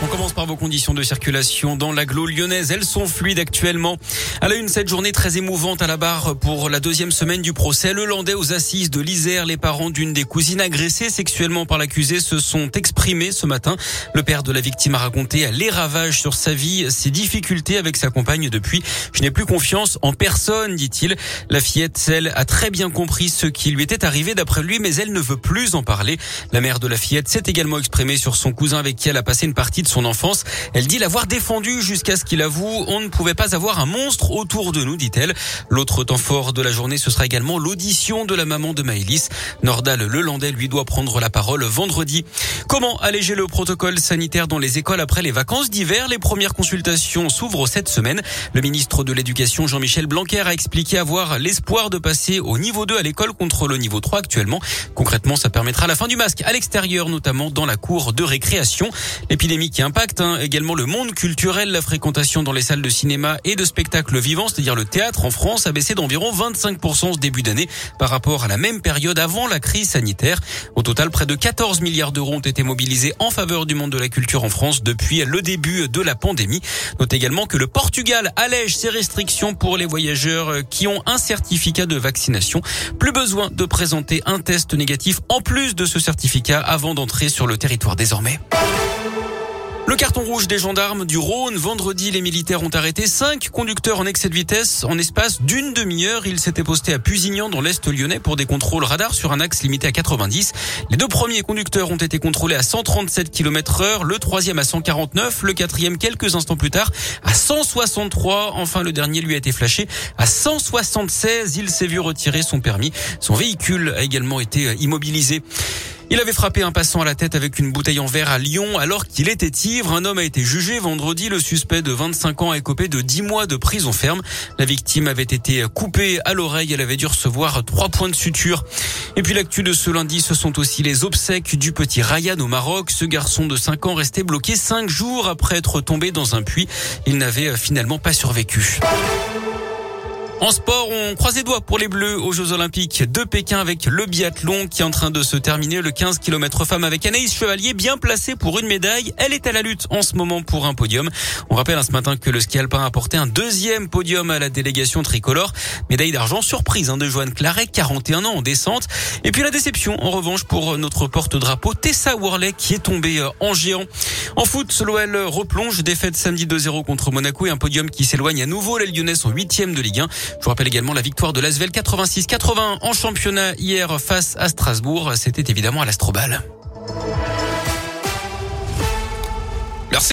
On commence par vos conditions de circulation dans l'agglo lyonnaise. Elles sont fluides actuellement. À la une, cette journée très émouvante à la barre pour la deuxième semaine du procès. Le Landais aux assises de l'Isère, les parents d'une des cousines agressées sexuellement par l'accusé se sont exprimés ce matin. Le père de la victime a raconté les ravages sur sa vie, ses difficultés avec sa compagne depuis. Je n'ai plus confiance en personne, dit-il. La fillette, celle, a très bien compris ce qui lui était arrivé d'après lui, mais elle ne veut plus en parler. La mère de la fillette s'est également exprimée sur son cousin avec qui elle a passé une partie de son enfance. Elle dit l'avoir défendu jusqu'à ce qu'il avoue on ne pouvait pas avoir un monstre autour de nous, dit-elle. L'autre temps fort de la journée, ce sera également l'audition de la maman de Maëlys. Nordal Lelandais lui doit prendre la parole vendredi. Comment alléger le protocole sanitaire dans les écoles après les vacances d'hiver? Les premières consultations s'ouvrent cette semaine. Le ministre de l'Éducation, Jean-Michel Blanquer, a expliqué avoir l'espoir de passer au niveau 2 à l'école contre le niveau 3 actuellement. Concrètement, ça permettra la fin du masque à l'extérieur, notamment dans la cour de récréation. L'épidémie qui impacte hein, également le monde culturel. La fréquentation dans les salles de cinéma et de spectacles vivants, c'est-à-dire le théâtre en France, a baissé d'environ 25% ce début d'année par rapport à la même période avant la crise sanitaire. Au total, près de 14 milliards d'euros ont été mobilisés en faveur du monde de la culture en France depuis le début de la pandémie. Note également que le Portugal allège ses restrictions pour les voyageurs qui ont un certificat de vaccination. Plus besoin de présenter un test négatif en plus de ce certificat avant d'entrer sur le territoire désormais. Le carton rouge des gendarmes du Rhône. Vendredi, les militaires ont arrêté cinq conducteurs en excès de vitesse en espace d'une demi-heure. Ils s'étaient postés à Pusignan dans l'Est lyonnais pour des contrôles radars sur un axe limité à 90. Les deux premiers conducteurs ont été contrôlés à 137 km heure, le troisième à 149, le quatrième quelques instants plus tard à 163. Enfin, le dernier lui a été flashé à 176. Il s'est vu retirer son permis. Son véhicule a également été immobilisé. Il avait frappé un passant à la tête avec une bouteille en verre à Lyon alors qu'il était ivre. Un homme a été jugé vendredi. Le suspect de 25 ans a écopé de 10 mois de prison ferme. La victime avait été coupée à l'oreille. Elle avait dû recevoir trois points de suture. Et puis l'actu de ce lundi, ce sont aussi les obsèques du petit Ryan au Maroc. Ce garçon de 5 ans restait bloqué 5 jours après être tombé dans un puits. Il n'avait finalement pas survécu. En sport, on croise les doigts pour les Bleus aux Jeux Olympiques de Pékin avec le biathlon qui est en train de se terminer. Le 15 km femme avec Anaïs Chevalier bien placée pour une médaille. Elle est à la lutte en ce moment pour un podium. On rappelle ce matin que le ski alpin a apporté un deuxième podium à la délégation tricolore. Médaille d'argent surprise hein, de Joanne Claret, 41 ans en descente. Et puis la déception en revanche pour notre porte-drapeau Tessa Worley qui est tombée euh, en géant. En foot, l'OL replonge, défaite samedi 2-0 contre Monaco et un podium qui s'éloigne à nouveau. Les Lyonnais sont huitièmes de Ligue 1. Je vous rappelle également la victoire de l'Asvel 86-80 en championnat hier face à Strasbourg. C'était évidemment à l'Astrobal.